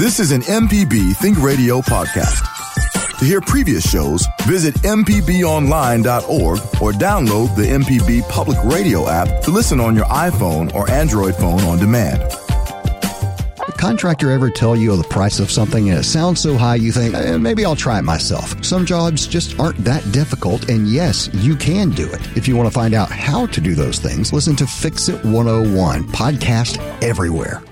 This is an MPB Think Radio podcast. To hear previous shows, visit MPBOnline.org or download the MPB Public Radio app to listen on your iPhone or Android phone on demand. Contractor ever tell you the price of something and it sounds so high you think, eh, maybe I'll try it myself. Some jobs just aren't that difficult, and yes, you can do it. If you want to find out how to do those things, listen to Fix It 101, podcast everywhere.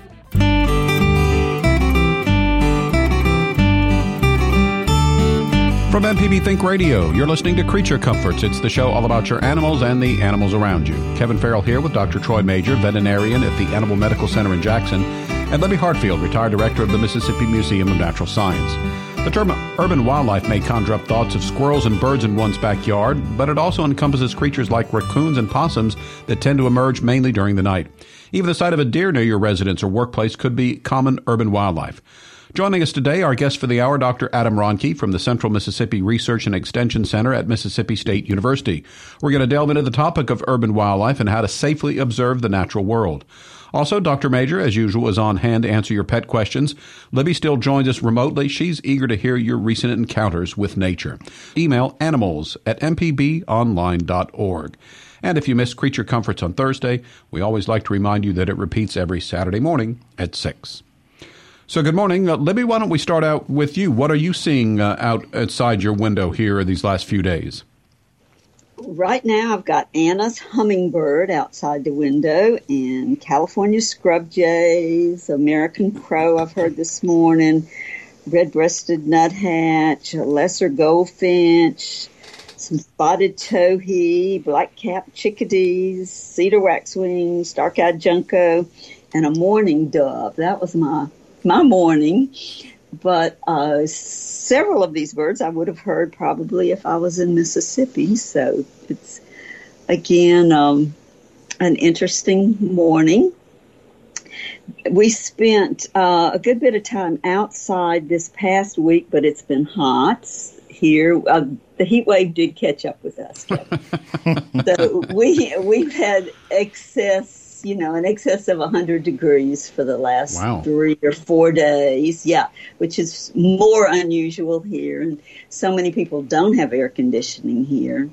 From MPB Think Radio, you're listening to Creature Comforts. It's the show all about your animals and the animals around you. Kevin Farrell here with Dr. Troy Major, veterinarian at the Animal Medical Center in Jackson, and Libby Hartfield, retired director of the Mississippi Museum of Natural Science. The term urban wildlife may conjure up thoughts of squirrels and birds in one's backyard, but it also encompasses creatures like raccoons and possums that tend to emerge mainly during the night. Even the sight of a deer near your residence or workplace could be common urban wildlife. Joining us today, our guest for the hour, Dr. Adam Rohnke from the Central Mississippi Research and Extension Center at Mississippi State University. We're going to delve into the topic of urban wildlife and how to safely observe the natural world. Also, Dr. Major, as usual, is on hand to answer your pet questions. Libby still joins us remotely. She's eager to hear your recent encounters with nature. Email animals at mpbonline.org. And if you miss Creature Comforts on Thursday, we always like to remind you that it repeats every Saturday morning at 6. So, good morning. Uh, Libby, why don't we start out with you? What are you seeing uh, out outside your window here these last few days? Right now, I've got Anna's hummingbird outside the window and California scrub jays, American crow, I've heard this morning, red breasted nuthatch, lesser goldfinch, some spotted towhee, black capped chickadees, cedar waxwings, dark eyed junco, and a mourning dove. That was my my morning. But uh, several of these birds I would have heard probably if I was in Mississippi. So it's again um, an interesting morning. We spent uh, a good bit of time outside this past week, but it's been hot here. Uh, the heat wave did catch up with us. so we we've had excess you know, in excess of 100 degrees for the last wow. three or four days. Yeah, which is more unusual here. And so many people don't have air conditioning here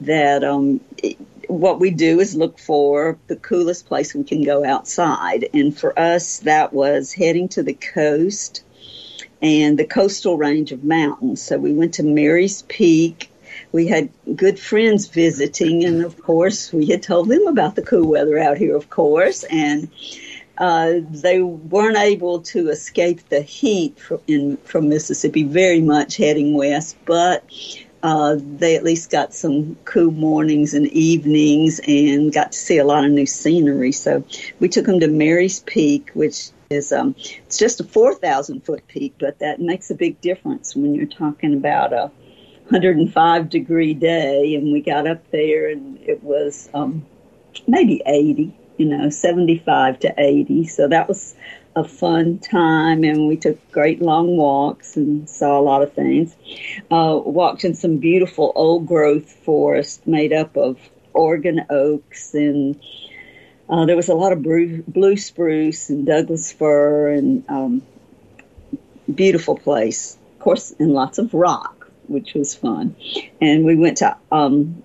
that um, it, what we do is look for the coolest place we can go outside. And for us, that was heading to the coast and the coastal range of mountains. So we went to Mary's Peak we had good friends visiting, and of course, we had told them about the cool weather out here, of course, and uh, they weren't able to escape the heat from, in, from Mississippi very much heading west, but uh, they at least got some cool mornings and evenings and got to see a lot of new scenery. So we took them to Mary's Peak, which is um, it's just a 4,000 foot peak, but that makes a big difference when you're talking about a 105 degree day, and we got up there, and it was um, maybe 80, you know, 75 to 80. So that was a fun time, and we took great long walks and saw a lot of things. Uh, walked in some beautiful old growth forest made up of Oregon oaks, and uh, there was a lot of blue, blue spruce and Douglas fir, and um, beautiful place. Of course, and lots of rock which was fun. And we went to um,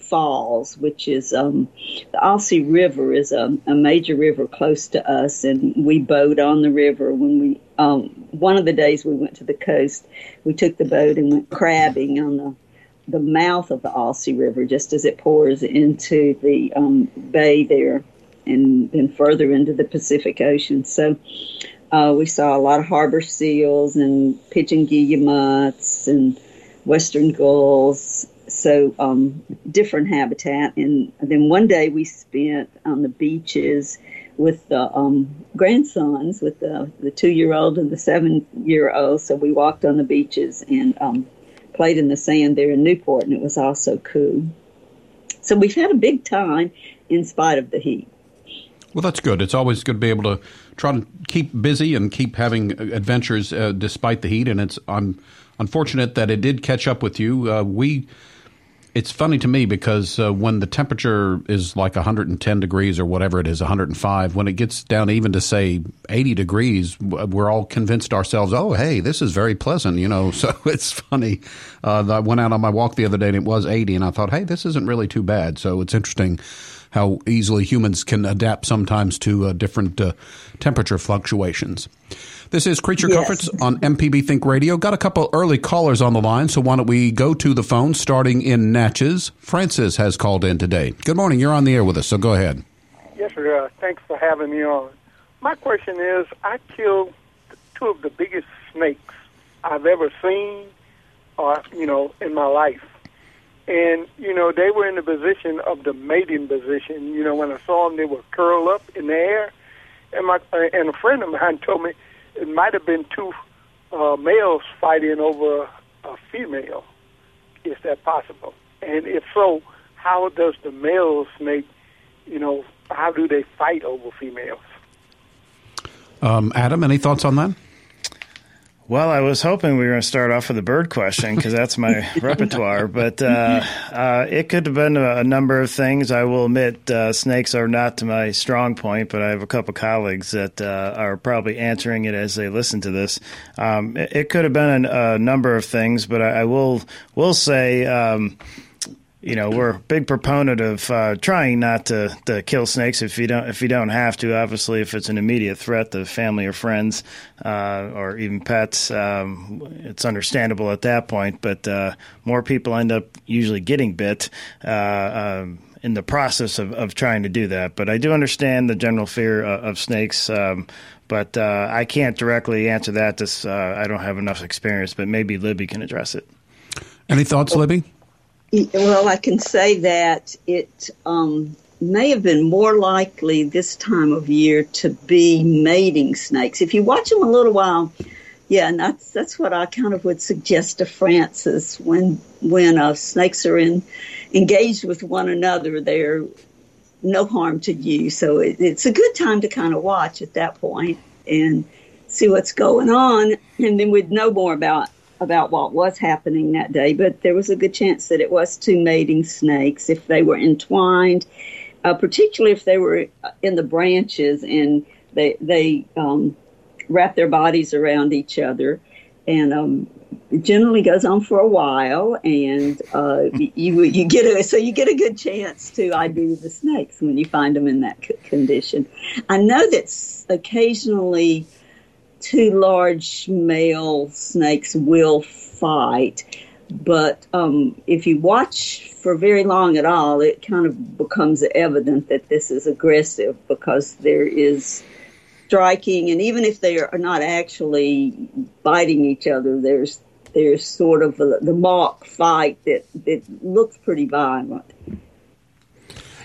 Falls, which is um, the Alsea River is a, a, major river close to us, and we boat on the river. When we um, one of the days we went to the coast, we took the boat and went crabbing on the the mouth of the Alsea River, just as it pours into the um, bay there, and then further into the Pacific Ocean. So. Uh, we saw a lot of harbor seals and pigeon guillemots and western gulls, so um, different habitat. And then one day we spent on the beaches with the um, grandsons, with the, the two year old and the seven year old. So we walked on the beaches and um, played in the sand there in Newport, and it was also cool. So we've had a big time in spite of the heat. Well, that's good. It's always good to be able to try to keep busy and keep having adventures uh, despite the heat. And it's I'm unfortunate that it did catch up with you. Uh, we it's funny to me because uh, when the temperature is like 110 degrees or whatever it is, 105, when it gets down even to say 80 degrees, we're all convinced ourselves, oh, hey, this is very pleasant, you know. So it's funny. Uh, I went out on my walk the other day and it was 80, and I thought, hey, this isn't really too bad. So it's interesting how easily humans can adapt sometimes to uh, different uh, temperature fluctuations. This is Creature yes. Comforts on MPB Think Radio. Got a couple early callers on the line, so why don't we go to the phone starting in Natchez? Francis has called in today. Good morning. You're on the air with us, so go ahead. Yes, sir. Uh, thanks for having me on. My question is I killed two of the biggest snakes I've ever seen, or, uh, you know, in my life. And, you know, they were in the position of the mating position. You know, when I saw them, they were curled up in the air. And my uh, and a friend of mine told me it might have been two uh, males fighting over a female. Is that possible? And if so, how does the male snake, you know, how do they fight over females? Um, Adam, any thoughts on that? Well, I was hoping we were going to start off with a bird question because that's my repertoire, but uh, uh, it could have been a, a, number of things. I will admit uh, snakes are not to my strong point, but I have a couple colleagues that uh, are probably answering it as they listen to this. Um, it, it, could have been a, a, number of things, but I, I will will say. Um, you know we're a big proponent of uh, trying not to, to kill snakes if you don't if you don't have to. Obviously, if it's an immediate threat to family or friends uh, or even pets, um, it's understandable at that point. But uh, more people end up usually getting bit. Uh, um, in the process of, of trying to do that, but I do understand the general fear of, of snakes. Um, but uh, I can't directly answer that. This, uh, I don't have enough experience, but maybe Libby can address it. Any thoughts, Libby? Well, I can say that it um, may have been more likely this time of year to be mating snakes. If you watch them a little while, yeah, and that's that's what I kind of would suggest to Francis when when uh, snakes are in engaged with one another, they're no harm to you. So it, it's a good time to kind of watch at that point and see what's going on, and then we'd know more about about what was happening that day, but there was a good chance that it was two mating snakes if they were entwined, uh, particularly if they were in the branches and they they um, wrap their bodies around each other, and um, it generally goes on for a while, and uh, you you get a so you get a good chance to ID the snakes when you find them in that condition. I know that occasionally two large male snakes will fight. But um, if you watch for very long at all, it kind of becomes evident that this is aggressive because there is striking, and even if they are not actually biting each other, there's there's sort of a, the mock fight that that looks pretty violent.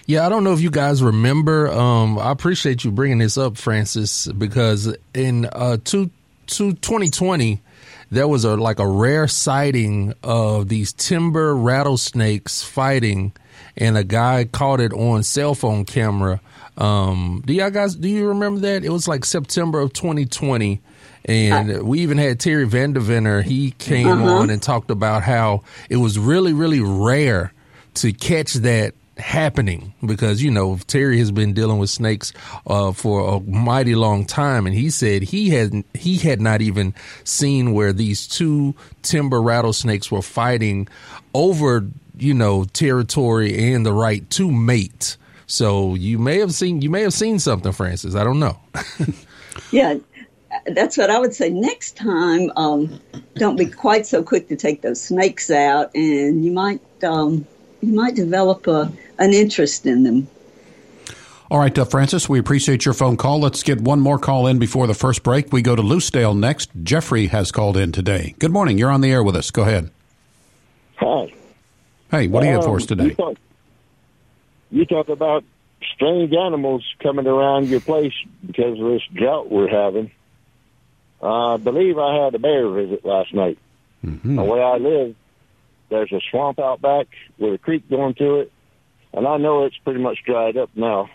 Yeah, I don't know if you guys remember. Um, I appreciate you bringing this up, Francis, because in uh, two, two, 2020, there was a like a rare sighting of these timber rattlesnakes fighting, and a guy caught it on cell phone camera. Um, do y'all guys do you remember that? It was like September of 2020. And we even had Terry Vandeventer. He came uh-huh. on and talked about how it was really, really rare to catch that happening because you know Terry has been dealing with snakes uh, for a mighty long time, and he said he had he had not even seen where these two timber rattlesnakes were fighting over you know territory and the right to mate. So you may have seen you may have seen something, Francis. I don't know. yeah, that's what I would say. Next time, um, don't be quite so quick to take those snakes out, and you might um, you might develop a an interest in them. All right, uh, Francis, we appreciate your phone call. Let's get one more call in before the first break. We go to Lucedale next. Jeffrey has called in today. Good morning. You're on the air with us. Go ahead. Hi. Hey, what do you have for us um, today? You talk, you talk about strange animals coming around your place because of this drought we're having. Uh, I believe I had a bear visit last night. Mm-hmm. The way I live, there's a swamp out back with a creek going to it and I know it's pretty much dried up now.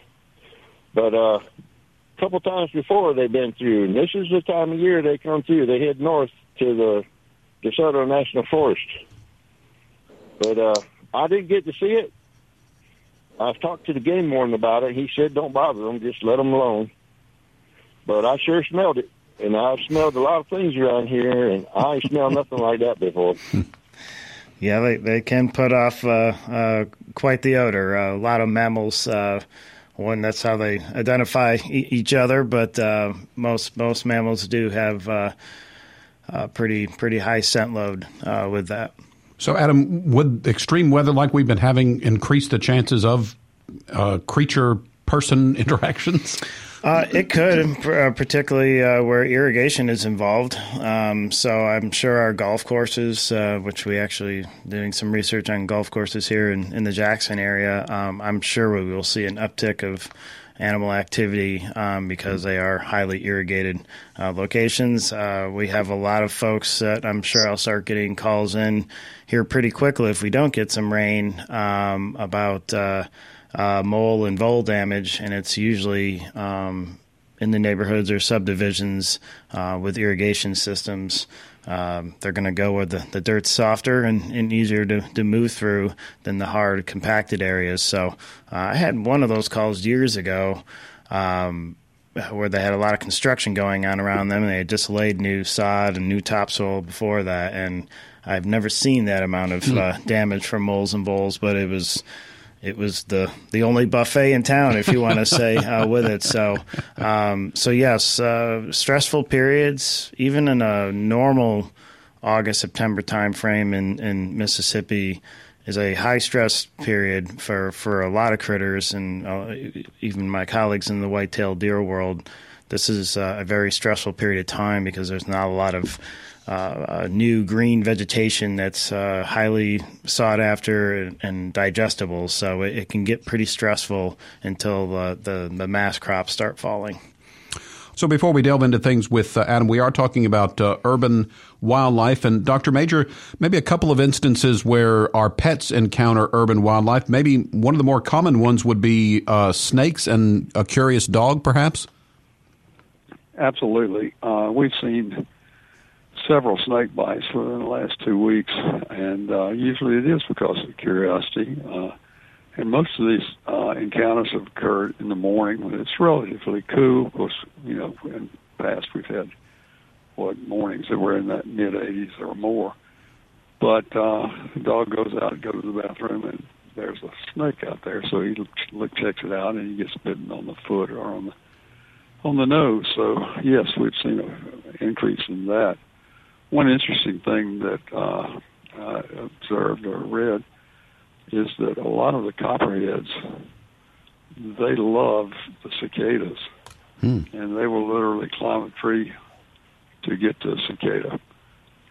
But uh, a couple times before they've been through, and this is the time of year they come through. They head north to the DeSoto National Forest. But uh, I didn't get to see it. I've talked to the game warden about it. He said, "Don't bother them, just let them alone." But I sure smelled it, and I've smelled a lot of things around here, and I smelled nothing like that before. Yeah, they they can put off uh, uh, quite the odor. A lot of mammals, uh, one that's how they identify e- each other, but uh, most most mammals do have uh, a pretty pretty high scent load with that. So, Adam, would extreme weather like we've been having increase the chances of creature person interactions? Uh, it could, uh, particularly uh, where irrigation is involved. Um, so I'm sure our golf courses, uh, which we actually doing some research on golf courses here in, in the Jackson area, um, I'm sure we will see an uptick of animal activity um, because they are highly irrigated uh, locations. Uh, we have a lot of folks that I'm sure I'll start getting calls in here pretty quickly if we don't get some rain um, about uh, mole and vole damage, and it's usually um, in the neighborhoods or subdivisions uh, with irrigation systems. Um, they're going to go where the, the dirt's softer and, and easier to, to move through than the hard, compacted areas. So uh, I had one of those calls years ago um, where they had a lot of construction going on around them. And they had just laid new sod and new topsoil before that. And I've never seen that amount of uh, damage from moles and voles, but it was it was the the only buffet in town, if you want to say, uh, with it. So, um, so yes, uh, stressful periods, even in a normal August September timeframe in in Mississippi, is a high stress period for for a lot of critters, and uh, even my colleagues in the white-tailed deer world. This is uh, a very stressful period of time because there's not a lot of uh, new green vegetation that's uh, highly sought after and, digestible. So it, it, can get pretty stressful until uh, the, the mass crops start falling. So before we delve into things with uh, Adam, we are talking about uh, urban wildlife. And Dr. Major, maybe a couple of instances where our pets encounter urban wildlife. Maybe one of the more common ones would be uh, snakes and a curious dog, perhaps? Absolutely. we've seen several snake bites within the last two weeks, and uh, usually it is because of curiosity. Uh, and most of these uh, encounters have occurred in the morning when it's relatively cool. Of course, you know, in the past we've had what mornings that were in that mid 80s or more. But uh, the dog goes out, goes to the bathroom, and there's a snake out there. So he look, checks it out, and he gets bitten on the foot or on the on the nose. So yes, we've seen an increase in that one interesting thing that uh, I observed or read is that a lot of the copperheads they love the cicadas, hmm. and they will literally climb a tree to get to a cicada,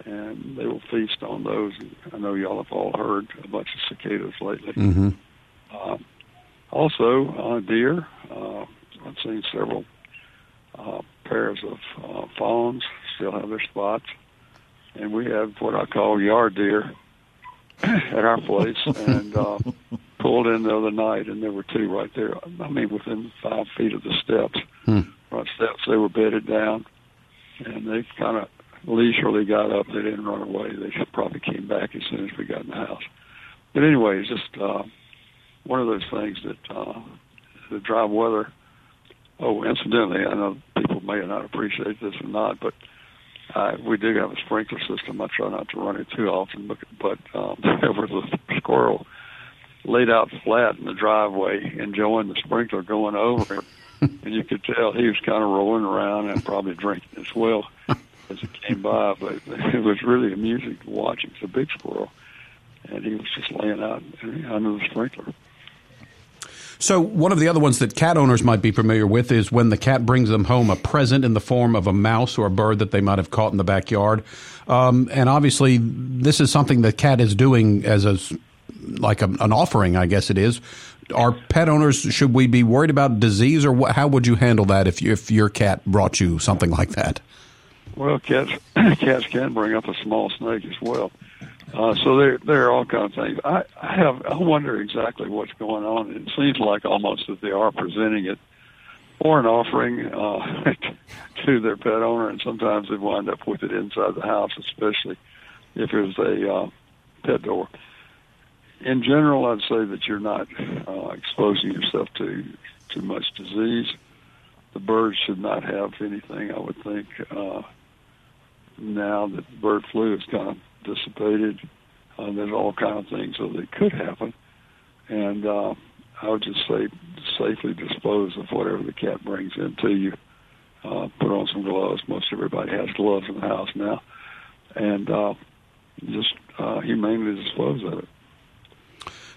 and they will feast on those. I know y'all have all heard a bunch of cicadas lately. Mm-hmm. Uh, also, uh, deer. Uh, I've seen several uh, pairs of uh, fawns still have their spots and we have what I call yard deer at our place, and uh, pulled in the other night, and there were two right there. I mean, within five feet of the steps, hmm. front steps. They were bedded down, and they kind of leisurely got up. They didn't run away. They probably came back as soon as we got in the house. But anyway, it's just uh, one of those things that uh, the dry weather. Oh, incidentally, I know people may not appreciate this or not, but uh, we do have a sprinkler system. I try not to run it too often, but, but um, there was a squirrel laid out flat in the driveway, enjoying the sprinkler going over him. and you could tell he was kind of rolling around and probably drinking as well as it came by. But it was really amusing to watch. It's a big squirrel, and he was just laying out under the sprinkler. So, one of the other ones that cat owners might be familiar with is when the cat brings them home a present in the form of a mouse or a bird that they might have caught in the backyard. Um, and obviously, this is something the cat is doing as a like a, an offering, I guess it is. Are pet owners should we be worried about disease, or how would you handle that if you, if your cat brought you something like that? Well, cats cats can bring up a small snake as well. Uh, so there, there are all kinds of things. I, I have, I wonder exactly what's going on. It seems like almost that they are presenting it for an offering uh, to their pet owner, and sometimes they wind up with it inside the house, especially if there's a uh, pet door. in general, I'd say that you're not uh, exposing yourself to too much disease. The birds should not have anything. I would think uh, now that bird flu has kind of dissipated, uh, there's all kind of things that could happen, and uh, I would just say safely dispose of whatever the cat brings into you. Uh, put on some gloves. Most everybody has gloves in the house now, and uh, just uh, humanely dispose of it.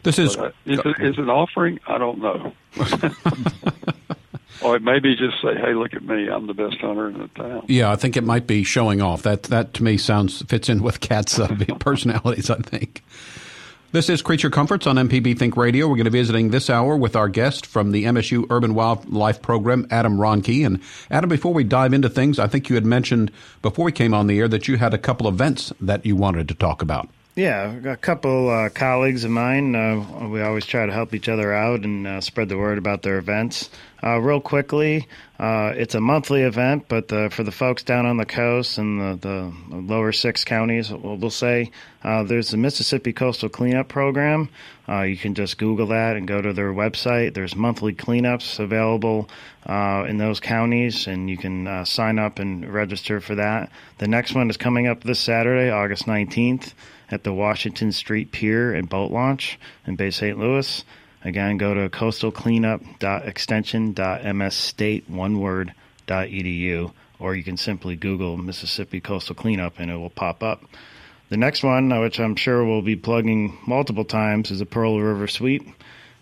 This is but, uh, is, it, is it offering? I don't know. or maybe just say, "Hey, look at me! I'm the best hunter in the town." Yeah, I think it might be showing off. That that to me sounds fits in with cats' uh, personalities. I think. This is Creature Comforts on MPB Think Radio. We're going to be visiting this hour with our guest from the MSU Urban Wildlife Program, Adam Rohnke. And Adam, before we dive into things, I think you had mentioned before we came on the air that you had a couple events that you wanted to talk about. Yeah, a couple uh, colleagues of mine. Uh, we always try to help each other out and uh, spread the word about their events. Uh, real quickly, uh, it's a monthly event, but uh, for the folks down on the coast and the, the lower six counties, we'll say there's the Mississippi Coastal Cleanup Program. you can just Google that and go to their website. There's monthly cleanups available in those counties, and you can sign up and register for that. The next one is coming up this Saturday, August 19th at the Washington Street Pier and Boat Launch in Bay St. Louis. Again, go to coastalcleanup.extension.msstate, one or you can simply Google Mississippi Coastal Cleanup and it will pop up. The next one, uh, which I'm sure we'll be plugging multiple times, is the Pearl River Sweep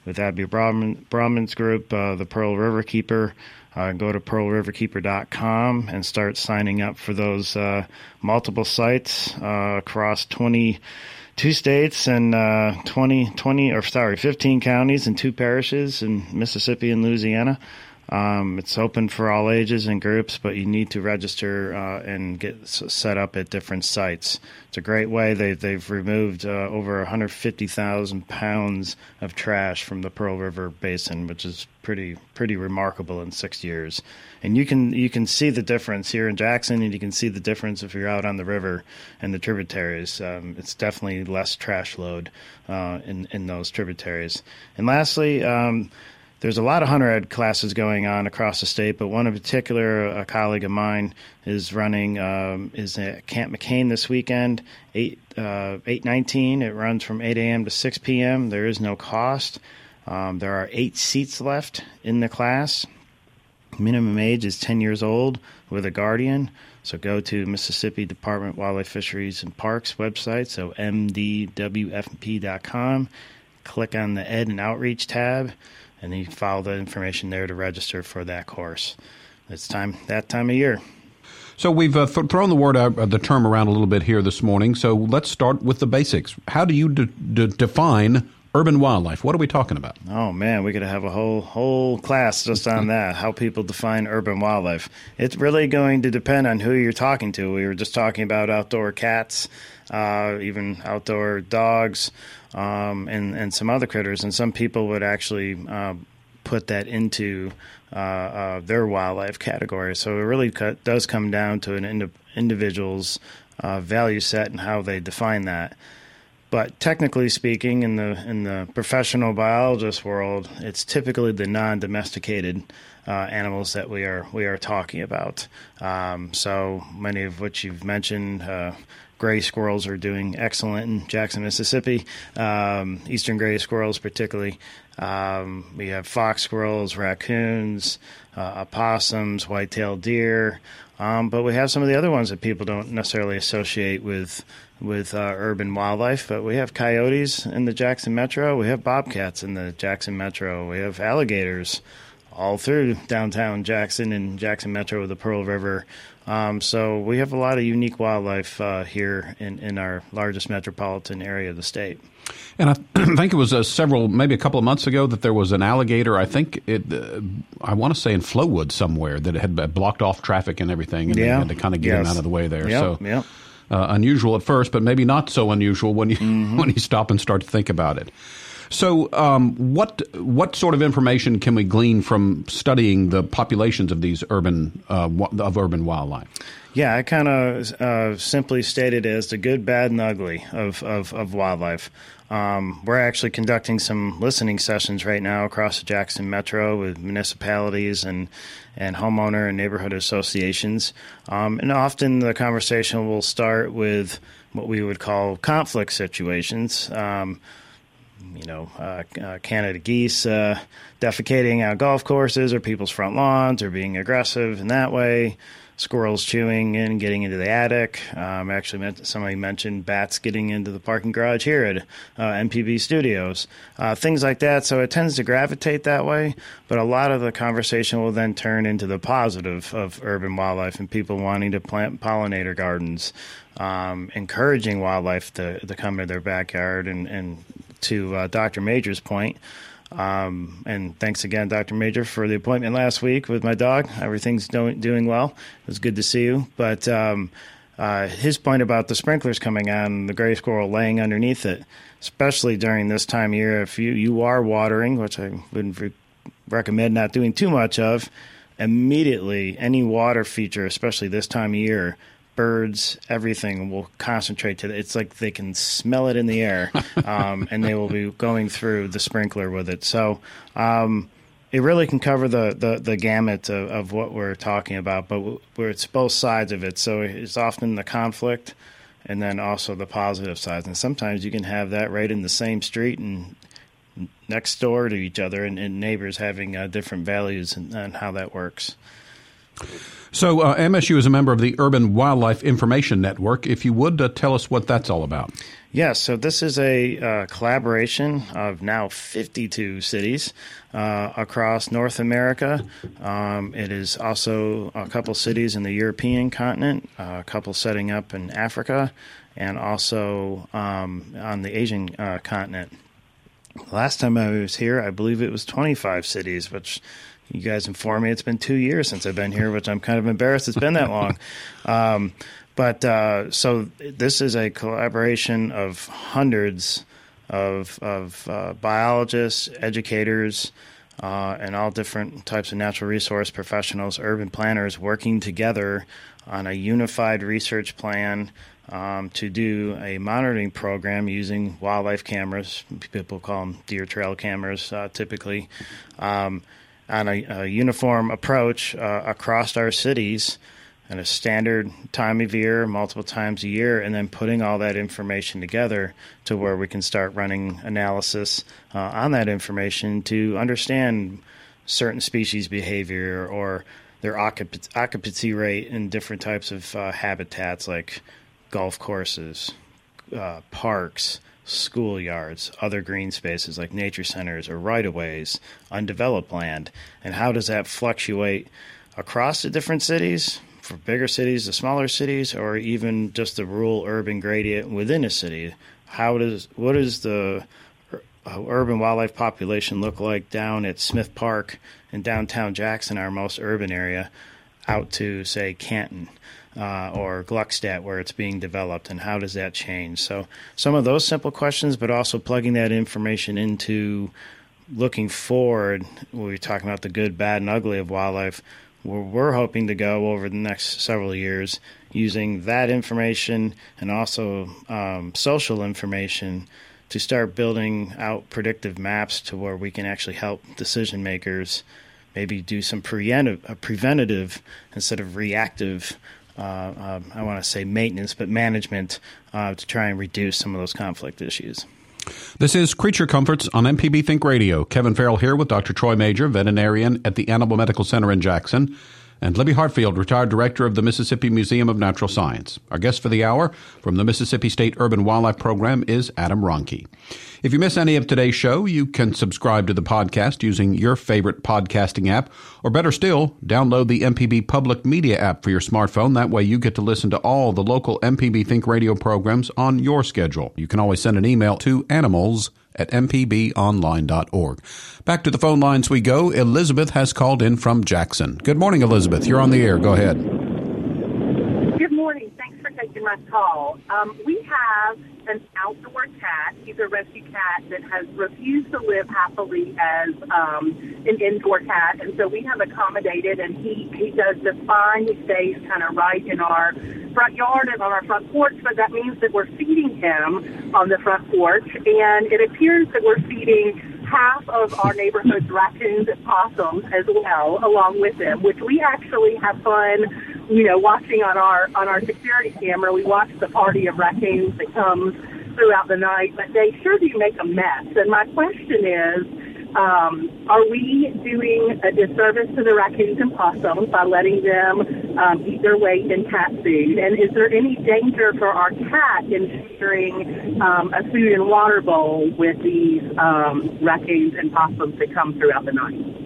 with Abby Braman, Braman's group, uh, the Pearl River Keeper uh, go to pearlriverkeeper.com and start signing up for those uh, multiple sites uh, across 22 states and uh, 20, 20, or sorry, 15 counties and two parishes in Mississippi and Louisiana. Um, it's open for all ages and groups, but you need to register uh, and get set up at different sites. It's a great way. They, they've removed uh, over 150,000 pounds of trash from the Pearl River Basin, which is pretty pretty remarkable in six years. And you can you can see the difference here in Jackson, and you can see the difference if you're out on the river and the tributaries. Um, it's definitely less trash load uh, in in those tributaries. And lastly. Um, there's a lot of hunter ed classes going on across the state, but one in particular, a colleague of mine is running um, is at Camp McCain this weekend, eight uh, eight nineteen. It runs from eight a.m. to six p.m. There is no cost. Um, there are eight seats left in the class. Minimum age is ten years old with a guardian. So go to Mississippi Department of Wildlife Fisheries and Parks website, so mdwfp.com. Click on the Ed and Outreach tab and you follow the information there to register for that course. It's time that time of year. So we've uh, th- thrown the word uh, the term around a little bit here this morning. So let's start with the basics. How do you de- de- define urban wildlife? What are we talking about? Oh man, we could have a whole whole class just on that. How people define urban wildlife. It's really going to depend on who you're talking to. We were just talking about outdoor cats, uh, even outdoor dogs um, and and some other critters. And some people would actually uh, put that into uh, uh, their wildlife category. So it really does come down to an ind- individual's uh, value set and how they define that. But technically speaking, in the in the professional biologist world, it's typically the non-domesticated uh, animals that we are we are talking about. Um, so many of which you've mentioned uh, gray squirrels are doing excellent in Jackson, Mississippi. Um, eastern gray squirrels, particularly. Um, we have fox squirrels, raccoons, uh, opossums, white-tailed deer, um, but we have some of the other ones that people don't necessarily associate with with uh, urban wildlife. But we have coyotes in the Jackson Metro. We have bobcats in the Jackson Metro. We have alligators all through downtown Jackson and Jackson Metro, with the Pearl River. Um, so we have a lot of unique wildlife uh, here in, in our largest metropolitan area of the state. And I think it was uh, several, maybe a couple of months ago, that there was an alligator. I think it, uh, I want to say in Flowood somewhere that had blocked off traffic and everything, and yeah. they had to kind of get yes. him out of the way there. Yep. So, yep. Uh, unusual at first, but maybe not so unusual when you mm-hmm. when you stop and start to think about it. So, um, what what sort of information can we glean from studying the populations of these urban uh, of urban wildlife? Yeah, I kind of uh, simply stated as the good, bad, and ugly of of, of wildlife. Um, we're actually conducting some listening sessions right now across the Jackson Metro with municipalities and and homeowner and neighborhood associations. Um, and often the conversation will start with what we would call conflict situations. Um, you know, uh, uh, Canada geese uh, defecating on golf courses or people's front lawns or being aggressive in that way squirrels chewing and getting into the attic. Um, actually, somebody mentioned bats getting into the parking garage here at uh, MPB Studios, uh, things like that. So it tends to gravitate that way. But a lot of the conversation will then turn into the positive of urban wildlife and people wanting to plant pollinator gardens, um, encouraging wildlife to, to come into their backyard. And, and to uh, Dr. Major's point, um, and thanks again, Dr. Major, for the appointment last week with my dog. Everything's doing doing well. It was good to see you. But um, uh, his point about the sprinklers coming on, the gray squirrel laying underneath it, especially during this time of year, if you, you are watering, which I wouldn't re- recommend not doing too much of, immediately any water feature, especially this time of year, birds, everything will concentrate to it. It's like they can smell it in the air, um, and they will be going through the sprinkler with it. So um, it really can cover the the, the gamut of, of, what we're talking about, but where it's both sides of it. So it's often the conflict, and then also the positive sides. And sometimes you can have that right in the same street and next door to each other, and, and neighbors having uh, different values and, and how that works. So, uh, MSU is a member of the Urban Wildlife Information Network. If you would uh, tell us what that's all about. Yes, so this is a uh, collaboration of now 52 cities uh, across North America. Um, it is also a couple cities in the European continent, uh, a couple setting up in Africa, and also um, on the Asian uh, continent. Last time I was here, I believe it was 25 cities, which you guys inform me it's been two years since I've been here, which I'm kind of embarrassed it's been that long. Um, but uh, so this is a collaboration of hundreds of, of uh, biologists, educators, uh, and all different types of natural resource professionals, urban planners working together on a unified research plan um, to do a monitoring program using wildlife cameras. People call them deer trail cameras uh, typically. Um, on a, a uniform approach uh, across our cities at a standard time of year, multiple times a year, and then putting all that information together to where we can start running analysis uh, on that information to understand certain species behavior or their occupancy rate in different types of uh, habitats like golf courses, uh, parks, schoolyards, other green spaces like nature centers or right of ways, undeveloped land, and how does that fluctuate across the different cities, for bigger cities, the smaller cities, or even just the rural urban gradient within a city? How does what does the uh, urban wildlife population look like down at Smith Park in downtown Jackson, our most urban area, out to say Canton? Uh, or Gluckstadt where it's being developed, and how does that change? So, some of those simple questions, but also plugging that information into looking forward. We're talking about the good, bad, and ugly of wildlife. Where we're hoping to go over the next several years using that information and also um, social information to start building out predictive maps to where we can actually help decision makers maybe do some uh, preventative instead of reactive uh, um, I want to say maintenance, but management uh, to try and reduce some of those conflict issues. This is Creature Comforts on MPB Think Radio. Kevin Farrell here with Dr. Troy Major, veterinarian at the Animal Medical Center in Jackson and Libby Hartfield, retired director of the Mississippi Museum of Natural Science. Our guest for the hour from the Mississippi State Urban Wildlife Program is Adam Rohnke. If you miss any of today's show, you can subscribe to the podcast using your favorite podcasting app, or better still, download the MPB Public Media app for your smartphone. That way you get to listen to all the local MPB Think Radio programs on your schedule. You can always send an email to animals at mpbonline.org. Back to the phone lines we go. Elizabeth has called in from Jackson. Good morning, Elizabeth. You're on the air. Go ahead. Good morning. Thanks for taking my call. Um, we have an outdoor cat. He's a rescue cat that has refused to live happily as um, an indoor cat, and so we have accommodated. And he he does just fine. He stays kind of right in our front yard and on our front porch, but that means that we're feeding him on the front porch, and it appears that we're feeding half of our neighborhood's raccoons and possums as well, along with them, which we actually have fun, you know, watching on our on our security camera. We watch the party of raccoons that comes throughout the night, but they sure do make a mess. And my question is, um, are we doing a disservice to the raccoons and possums by letting them um, eat their weight in cat food? And is there any danger for our cat in sharing um, a food and water bowl with these um, raccoons and possums that come throughout the night?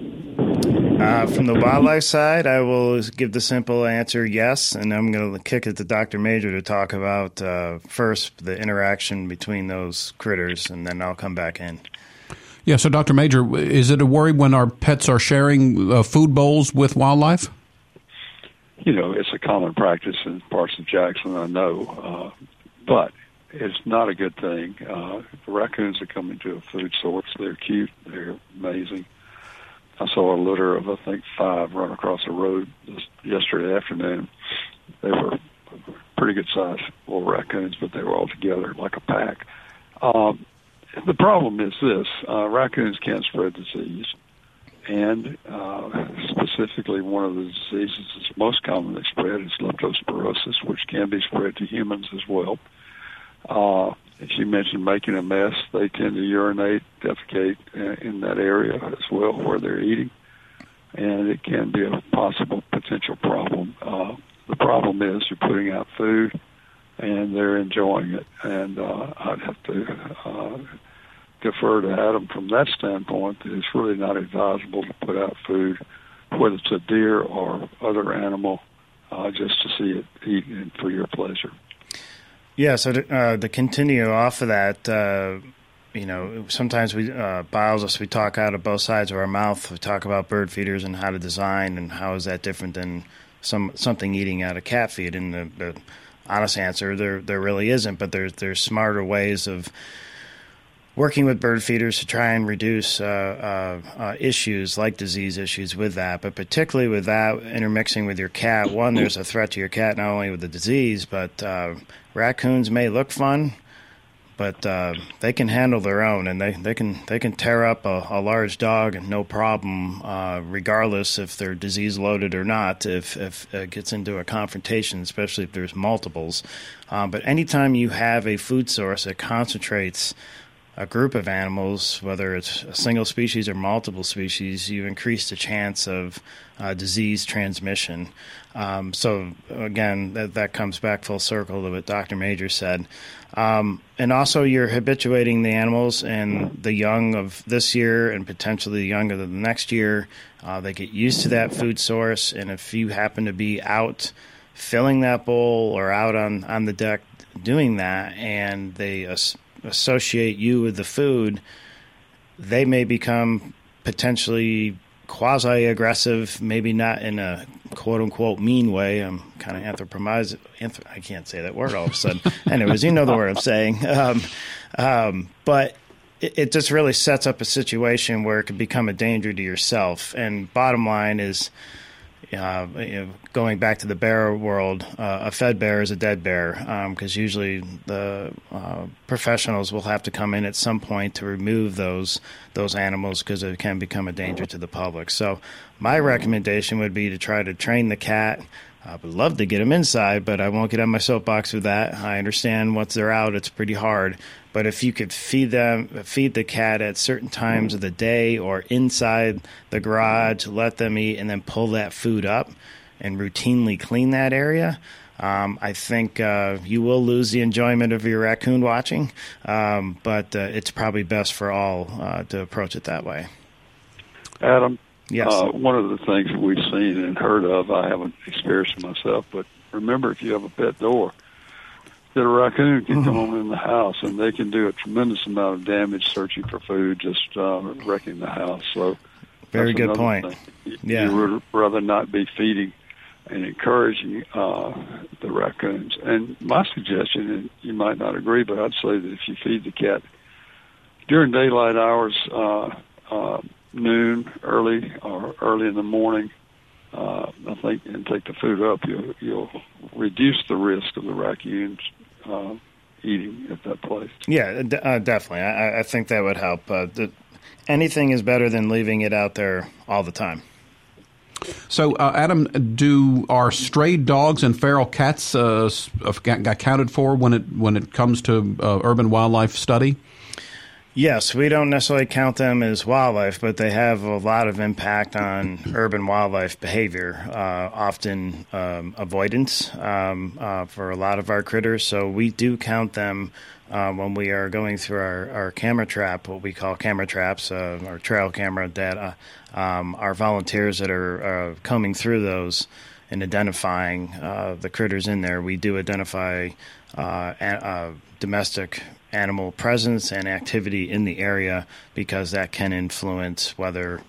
Uh, from the wildlife side, I will give the simple answer yes, and I'm going to kick it to Dr. Major to talk about uh, first the interaction between those critters, and then I'll come back in. Yeah, so Dr. Major, is it a worry when our pets are sharing uh, food bowls with wildlife? You know, it's a common practice in parts of Jackson, I know, uh, but it's not a good thing. Uh, the raccoons are coming to a food source, they're cute, they're amazing. I saw a litter of, I think, five run across the road yesterday afternoon. They were pretty good sized little raccoons, but they were all together like a pack. Um, the problem is this uh, raccoons can spread disease. And uh, specifically, one of the diseases that's most commonly spread is leptospirosis, which can be spread to humans as well. Uh, as you mentioned, making a mess, they tend to urinate, defecate in that area as well where they're eating, and it can be a possible potential problem. Uh, the problem is you're putting out food, and they're enjoying it, and uh, I'd have to uh, defer to Adam from that standpoint. That it's really not advisable to put out food, whether it's a deer or other animal, uh, just to see it eaten for your pleasure. Yeah, so to, uh, to continue off of that, uh, you know, sometimes we uh, us. We talk out of both sides of our mouth. We talk about bird feeders and how to design, and how is that different than some something eating out of cat feed. And the, the honest answer, there there really isn't. But there's there's smarter ways of working with bird feeders to try and reduce uh, uh, uh, issues like disease issues with that, but particularly with that intermixing with your cat. One, there's a threat to your cat not only with the disease, but uh, raccoons may look fun, but uh, they can handle their own, and they, they can they can tear up a, a large dog no problem, uh, regardless if they're disease loaded or not. If if it gets into a confrontation, especially if there's multiples, but anytime you have a food source that concentrates a group of animals, whether it's a single species or multiple species, you increase the chance of uh, disease transmission. Um, so again, that, that comes back full circle to what Dr. Major said. Um, and also, you're habituating the animals and the young of this year and potentially the young of the next year. Uh, they get used to that food source, and if you happen to be out filling that bowl or out on, on the deck doing that, and they uh, associate you with the food, they may become potentially quasi aggressive, maybe not in a quote unquote mean way. I'm kind of anthropomizing. Anthrop- I can't say that word all of a sudden. Anyways, you know the word I'm saying. Um, um, but it, it, just really sets up a situation where it could become a danger to yourself. And bottom line is, uh, going back to the bear world, uh, a fed bear is a dead bear because um, usually the uh, professionals will have to come in at some point to remove those those animals because it can become a danger to the public. So my recommendation would be to try to train the cat. I would love to get them inside, but I won't get on my soapbox with that. I understand once they're out, it's pretty hard. But if you could feed them, feed the cat at certain times of the day or inside the garage, let them eat, and then pull that food up and routinely clean that area, um, I think uh, you will lose the enjoyment of your raccoon watching, um, but uh, it's probably best for all uh, to approach it that way. Adam, yes. Uh, one of the things we've seen and heard of, I haven't experienced myself, but remember if you have a pet door, that a raccoon can come Mm-hmm. on in the house and they can do a tremendous amount of damage searching for food, just uh, wrecking the house. So Very good point. thing. Yeah. You would rather not be feeding and encouraging uh, the raccoons. And my suggestion, and you might not agree, but I'd say that if you feed the cat during daylight hours, uh, uh, noon, early or early in the morning, uh, I think, and take the food up, you'll, you'll reduce the risk of the raccoons uh, eating at that place. Yeah, d- uh, definitely. I, I think that would help. Uh, the, anything is better than leaving it out there all the time. So, uh, Adam, do our stray dogs and feral cats uh, counted for when it when it comes to uh, urban wildlife study? Yes, we don't necessarily count them as wildlife, but they have a lot of impact on urban wildlife behavior, uh, often um, avoidance um, uh, for a lot of our critters. So we do count them uh, when we are going through our, our camera trap, what we call camera traps, uh, our trail camera data. Um, our volunteers that are uh, combing through those and identifying uh, the critters in there, we do identify domestic animal presence and activity in the area because that can influence whether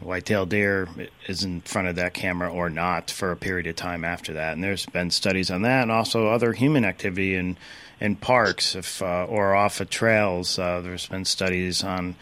white-tailed deer is in front of that camera or not for a period of time after that. And there's been studies on that, and also other human activity in in parks, if uh, or off of trails. Uh, there's been studies on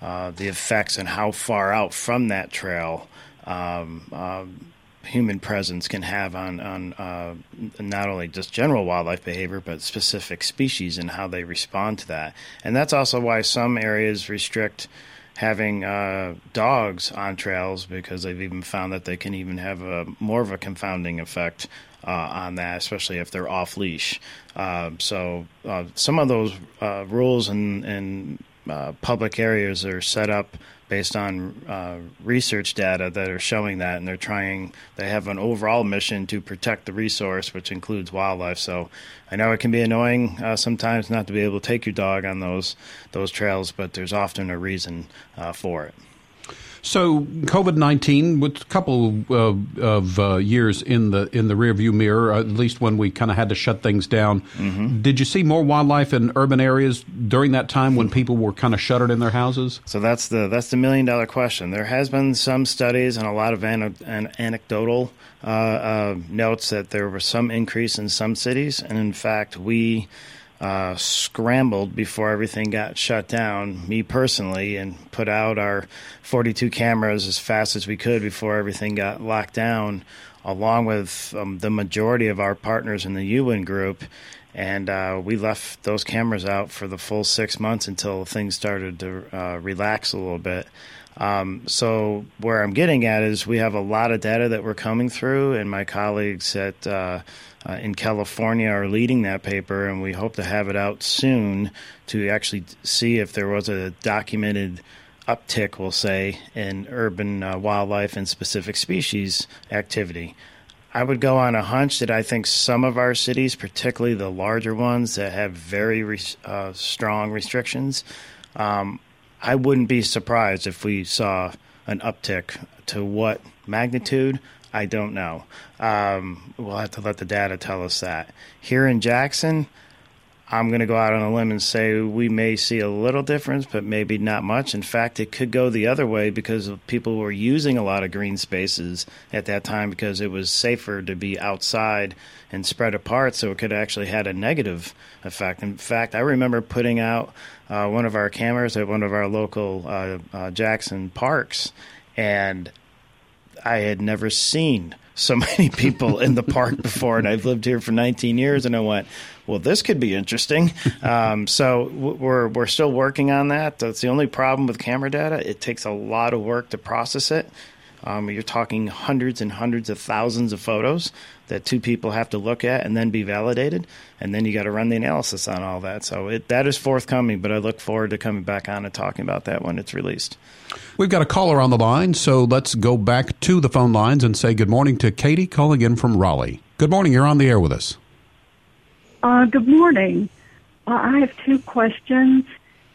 uh, the effects and how far out from that trail um, um human presence can have on on uh, not only just general wildlife behavior but specific species and how they respond to that. And that's also why some areas restrict having uh, dogs on trails because they've even found that they can even have a more of a confounding effect uh, on that, especially if they're off leash. Uh, so uh, some of those uh, rules and, and public areas are set up based on uh, research data that are showing that, and they're trying. They have an overall mission to protect the resource, which includes wildlife. So, I know it can be annoying uh, sometimes not to be able to take your dog on those those trails, but there's often a reason uh, for it. So COVID nineteen, with a couple uh, of uh, years in the in the rearview mirror, at least when we kind of had to shut things down, mm-hmm. did you see more wildlife in urban areas during that time when people were kind of shuttered in their houses? So that's the that's the million dollar question. There has been some studies and a lot of an, an anecdotal uh, uh notes that there was some increase in some cities, and in fact we uh, scrambled before everything got shut down, me personally, and put out our 42 cameras as fast as we could before everything got locked down, along with um, the majority of our partners in the UWIN group. And uh, we left those cameras out for the full six months until things started to uh, relax a little bit. Um, so where I'm getting at is we have a lot of data that we're coming through, and my colleagues at uh, uh, in California are leading that paper, and we hope to have it out soon to actually see if there was a documented uptick, we'll say, in urban uh, wildlife and specific species activity. I would go on a hunch that I think some of our cities, particularly the larger ones that have very re- uh, strong restrictions, um, I wouldn't be surprised if we saw an uptick. To what magnitude? I don't know. Um, we'll have to let the data tell us that. Here in Jackson, I'm going to go out on a limb and say we may see a little difference, but maybe not much. In fact, it could go the other way because people were using a lot of green spaces at that time because it was safer to be outside and spread apart, so it could actually had a negative effect. In fact, I remember putting out uh, one of our cameras at one of our local uh, uh, Jackson parks, and I had never seen so many people in the park before, and I've lived here for 19 years, and I went, well, this could be interesting. Um, so we're we're still working on that. That's the only problem with camera data. It takes a lot of work to process it. Um, you're talking hundreds and hundreds of thousands of photos that two people have to look at and then be validated, and then you got to run the analysis on all that. So it, that is forthcoming, but I look forward to coming back on and talking about that when it's released. We've got a caller on the line, so let's go back to the phone lines and say good morning to Katie calling in from Raleigh. Good morning. You're on the air with us. Uh, good morning. Uh, I have two questions,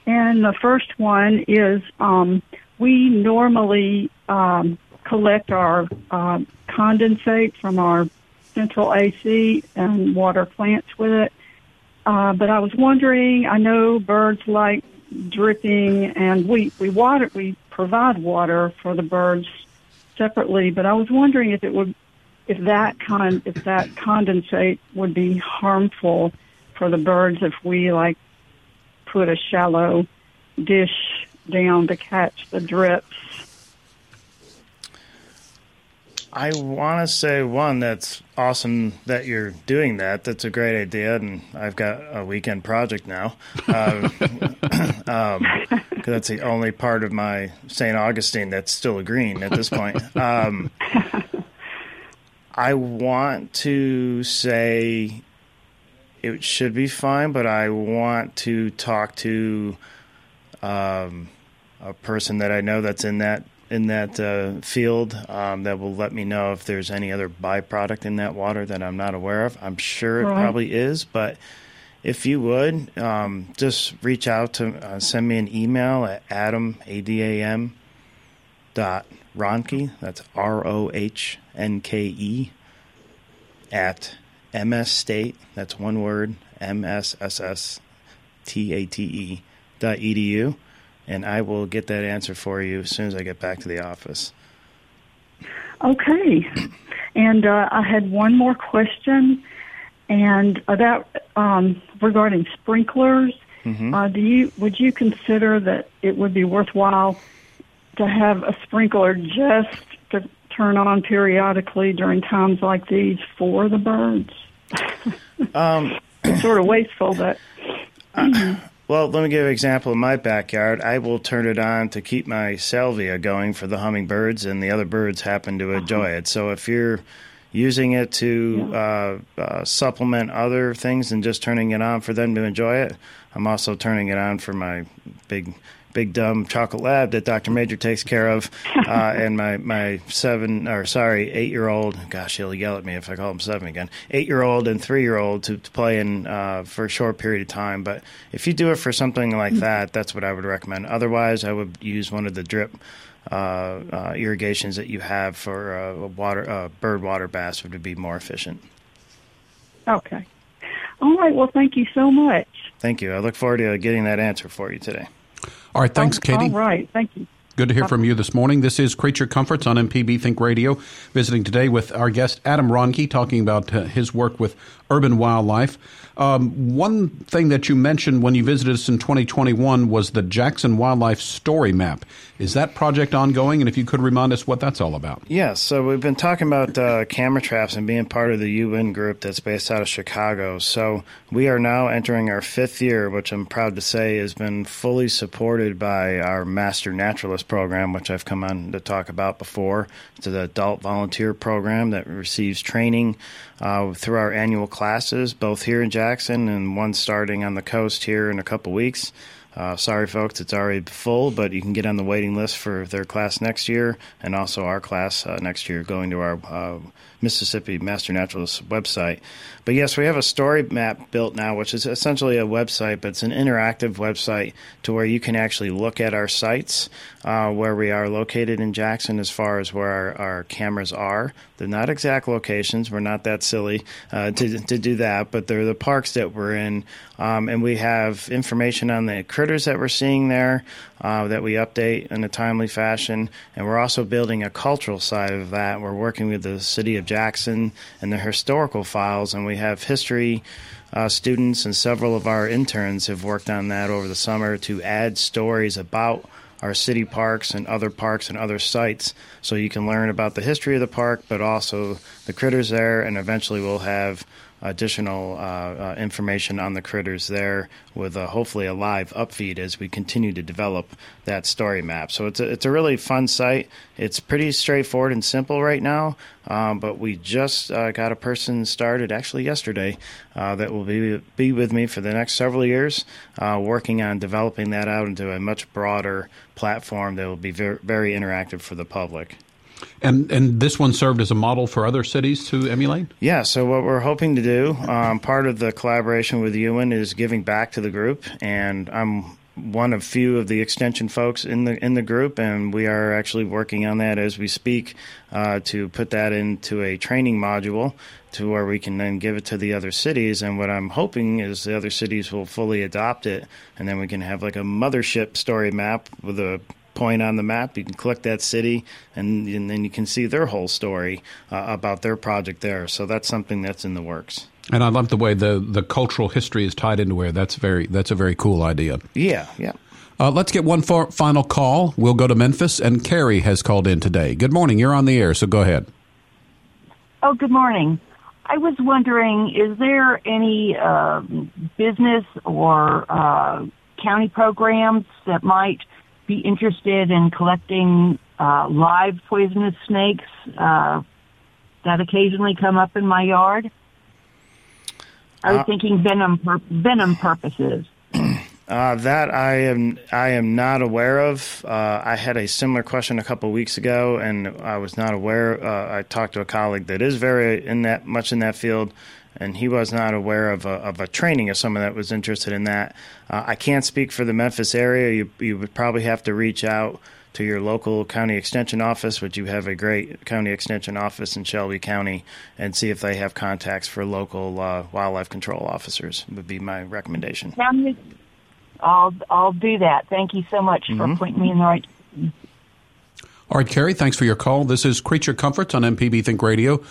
and the first one is um, we normally um, collect our uh, condensate from our central AC and water plants with it. Uh, but I was wondering, I know birds like dripping, and we we water we provide water for the birds separately. But I was wondering if it would if that con if that condensate would be harmful for the birds if we like put a shallow dish down to catch the drips. I want to say one that's awesome that you're doing that. That's a great idea, and I've got a weekend project now. Uh, um, that's the only part of my St. Augustine that's still green at this point. Um, I want to say it should be fine, but I want to talk to um, a person that I know that's in that in that uh, field um, that will let me know if there's any other byproduct in that water that I'm not aware of. I'm sure it Right. probably is, but if you would um, just reach out to uh, send me an email at adam a d a m dot rohnke that's r o h n k e at ms state that's one word m s s s t a t e dot edu and I will get that answer for you as soon as I get back to the office. Okay. And uh, I had one more question, and about um, regarding sprinklers. Mm-hmm. Uh, do you would you consider that it would be worthwhile to have a sprinkler just turn on periodically during times like these for the birds? Um, it's sort of wasteful, but Well, let me give an example in my backyard. I will turn it on to keep my salvia going for the hummingbirds, and the other birds happen to enjoy it. So if you're using it to uh, uh, supplement other things and just turning it on for them to enjoy it, I'm also turning it on for my big. Big dumb chocolate lab that Dr. Major takes care of, uh, and my my seven or sorry eight year old. Gosh, he'll yell at me if I call him seven again. Eight year old and three year old to, to play in uh, for a short period of time. But if you do it for something like that, that's what I would recommend. Otherwise, I would use one of the drip uh, uh, irrigations that you have for uh, a water uh, bird water bass would be more efficient. okay. All right. Well, thank you so much. Thank you. I look forward to getting that answer for you today. All right, thanks, Katie. All right. Thank you. Good to hear from you this morning. This is Creature Comforts on MPB Think Radio. Visiting today with our guest Adam Rohnke, talking about uh, his work with urban wildlife. Um, one thing that you mentioned when you visited us in 2021 was the Jackson Wildlife Story Map. Is that project ongoing? And if you could remind us what that's all about. Yes, so we've been talking about uh, camera traps and being part of the UWIN group that's based out of Chicago. So we are now entering our fifth year, which I'm proud to say has been fully supported by our Master Naturalist program, which I've come on to talk about before. It's an adult volunteer program that receives training uh, through our annual classes, both here in Jackson and one starting on the coast here in a couple weeks. Uh, sorry, folks, it's already full, but you can get on the waiting list for their class next year and also our class uh, next year going to our uh, Mississippi Master Naturalist website. But yes, we have a story map built now, which is essentially a website, but it's an interactive website to where you can actually look at our sites, uh, where we are located in Jackson as far as where our, our cameras are. They're not exact locations. We're not that silly uh, to, to do that, but they're the parks that we're in. Um, and we have information on the critters that we're seeing there uh, that we update in a timely fashion. And we're also building a cultural side of that. We're working with the city of Jackson and the historical files, and we have history uh, students and several of our interns have worked on that over the summer to add stories about our city parks and other parks and other sites. So you can learn about the history of the park but also the critters there and eventually we'll have additional uh, uh, information on the critters there with hopefully a live upfeed as we continue to develop that story map. So it's a, it's a really fun site. It's pretty straightforward and simple right now, um, but we just uh, got a person started actually yesterday that will be be with me for the next several years, working on developing that out into a much broader platform that will be very interactive for the public. And and this one served as a model for other cities to emulate. Yeah, so what we're hoping to do, um, part of the collaboration with UWIN is giving back to the group, and I'm one of few of the extension folks in the in the group, and we are actually working on that as we speak uh, to put that into a training module to where we can then give it to the other cities. And what I'm hoping is the other cities will fully adopt it, and then we can have like a mothership story map with a point on the map. You can click that city, and, and then you can see their whole story uh, about their project there. So that's something that's in the works. And I love the way the, the cultural history is tied into where that's very that's a very cool idea. Yeah, yeah. Uh, let's get one for, final call. We'll go to Memphis, and Carrie has called in today. Good morning. You're on the air, so go ahead. Oh, good morning. I was wondering, is there any uh, business or uh, county programs that might be interested in collecting uh, live poisonous snakes uh, that occasionally come up in my yard? I was Uh, thinking venom pur- venom purposes. Uh, that I am I am not aware of. Uh, I had a similar question a couple of weeks ago, and I was not aware. Uh, I talked to a colleague that is very in that much in that field, and he was not aware of a, of a training of someone that was interested in that. Uh, I can't speak for the Memphis area. You you would probably have to reach out to your local county extension office, which you have a great county extension office in Shelby County, and see if they have contacts for local uh, wildlife control officers. Would be my recommendation. County- I'll I'll do that. Thank you so much for Mhm. pointing me in the right. All right, Carrie, thanks for your call. This is Creature Comforts on MPB Think Radio.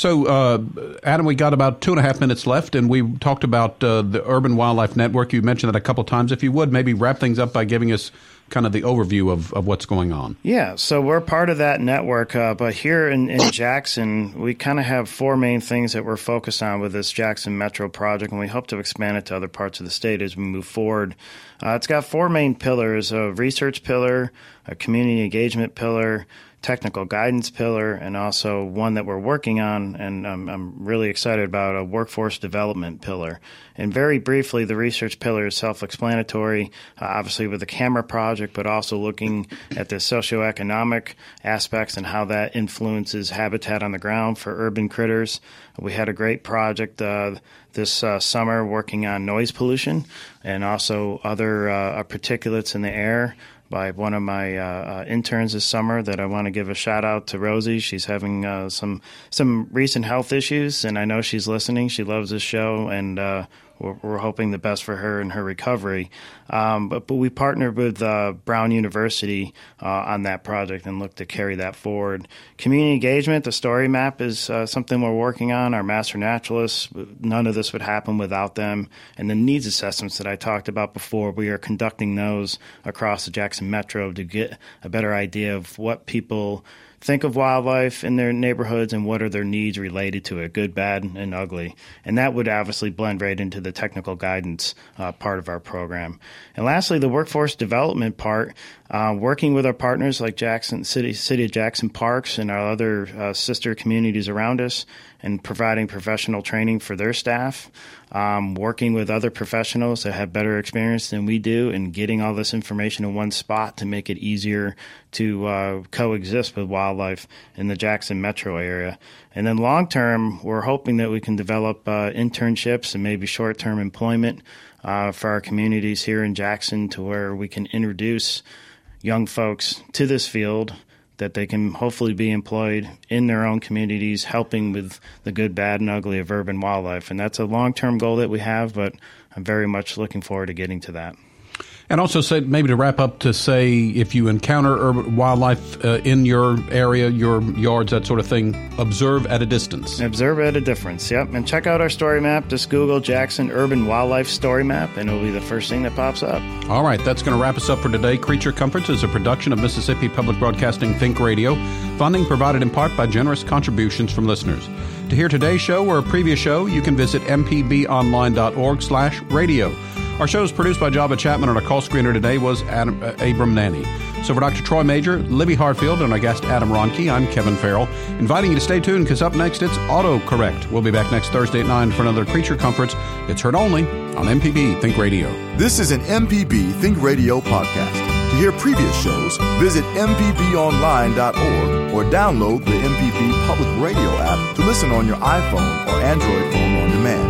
So, uh, Adam, we got about two and a half minutes left, and we talked about uh, the Urban Wildlife Network. You mentioned that a couple times. If you would, maybe wrap things up by giving us kind of the overview of, of what's going on. Yeah, so we're part of that network, uh, but here in, in Jackson, we kind of have four main things that we're focused on with this Jackson Metro project, and we hope to expand it to other parts of the state as we move forward. Uh, it's got four main pillars a research pillar, a community engagement pillar, technical guidance pillar, and also one that we're working on, and I'm really excited about a workforce development pillar. And very briefly, the research pillar is self explanatory, uh, obviously with the camera project, but also looking at the socioeconomic aspects and how that influences habitat on the ground for urban critters. We had a great project uh, this uh, summer working on noise pollution and also other uh, particulates in the air by one of my uh, uh, interns this summer that I want to give a shout out to Rosie. She's having uh, some some recent health issues, and I know she's listening. She loves this show, and uh, we're, we're hoping the best for her and her recovery. Um, but, but we partnered with uh, Brown University uh, on that project and look to carry that forward. Community engagement, the story map is uh, something we're working on. Our master naturalists, none of this would happen without them. And the needs assessments that I talked about before, we are conducting those across the Jackson Metro to get a better idea of what people think of wildlife in their neighborhoods and what are their needs related to it, good, bad, and ugly. And that would obviously blend right into the technical guidance uh, part of our program. And lastly, the workforce development part, uh, working with our partners like Jackson City, City of Jackson Parks and our other uh, sister communities around us, and providing professional training for their staff. Um, working with other professionals that have better experience than we do, and getting all this information in one spot to make it easier to uh, coexist with wildlife in the Jackson metro area. And then long term, we're hoping that we can develop uh, internships and maybe short term employment uh, for our communities here in Jackson to where we can introduce young folks to this field that they can hopefully be employed in their own communities, helping with the good, bad, and ugly of urban wildlife. And that's a long term goal that we have, but I'm very much looking forward to getting to that. And also, say maybe to wrap up, to say if you encounter urban wildlife uh, in your area, your yards, that sort of thing, observe at a distance. Observe at a difference, yep. And check out our story map. Just Google Jackson Urban Wildlife Story Map, and it'll be the first thing that pops up. All right, that's going to wrap us up for today. Creature Comforts is a production of Mississippi Public Broadcasting Think Radio, funding provided in part by generous contributions from listeners. To hear today's show or a previous show, you can visit mpbonline.org slash radio. Our show is produced by Java Chapman, and our call screener today was Adam, uh, Abram Nanny. So for Dr. Troy Major, Libby Hartfield, and our guest Adam Rohnke, I'm Kevin Farrell, inviting you to stay tuned because up next it's AutoCorrect. We'll be back next Thursday at 9 for another Creature Comforts. It's heard only on MPB Think Radio. This is an MPB Think Radio podcast. To hear previous shows, visit MPBOnline.org or download the MPB Public Radio app to listen on your iPhone or Android phone on demand.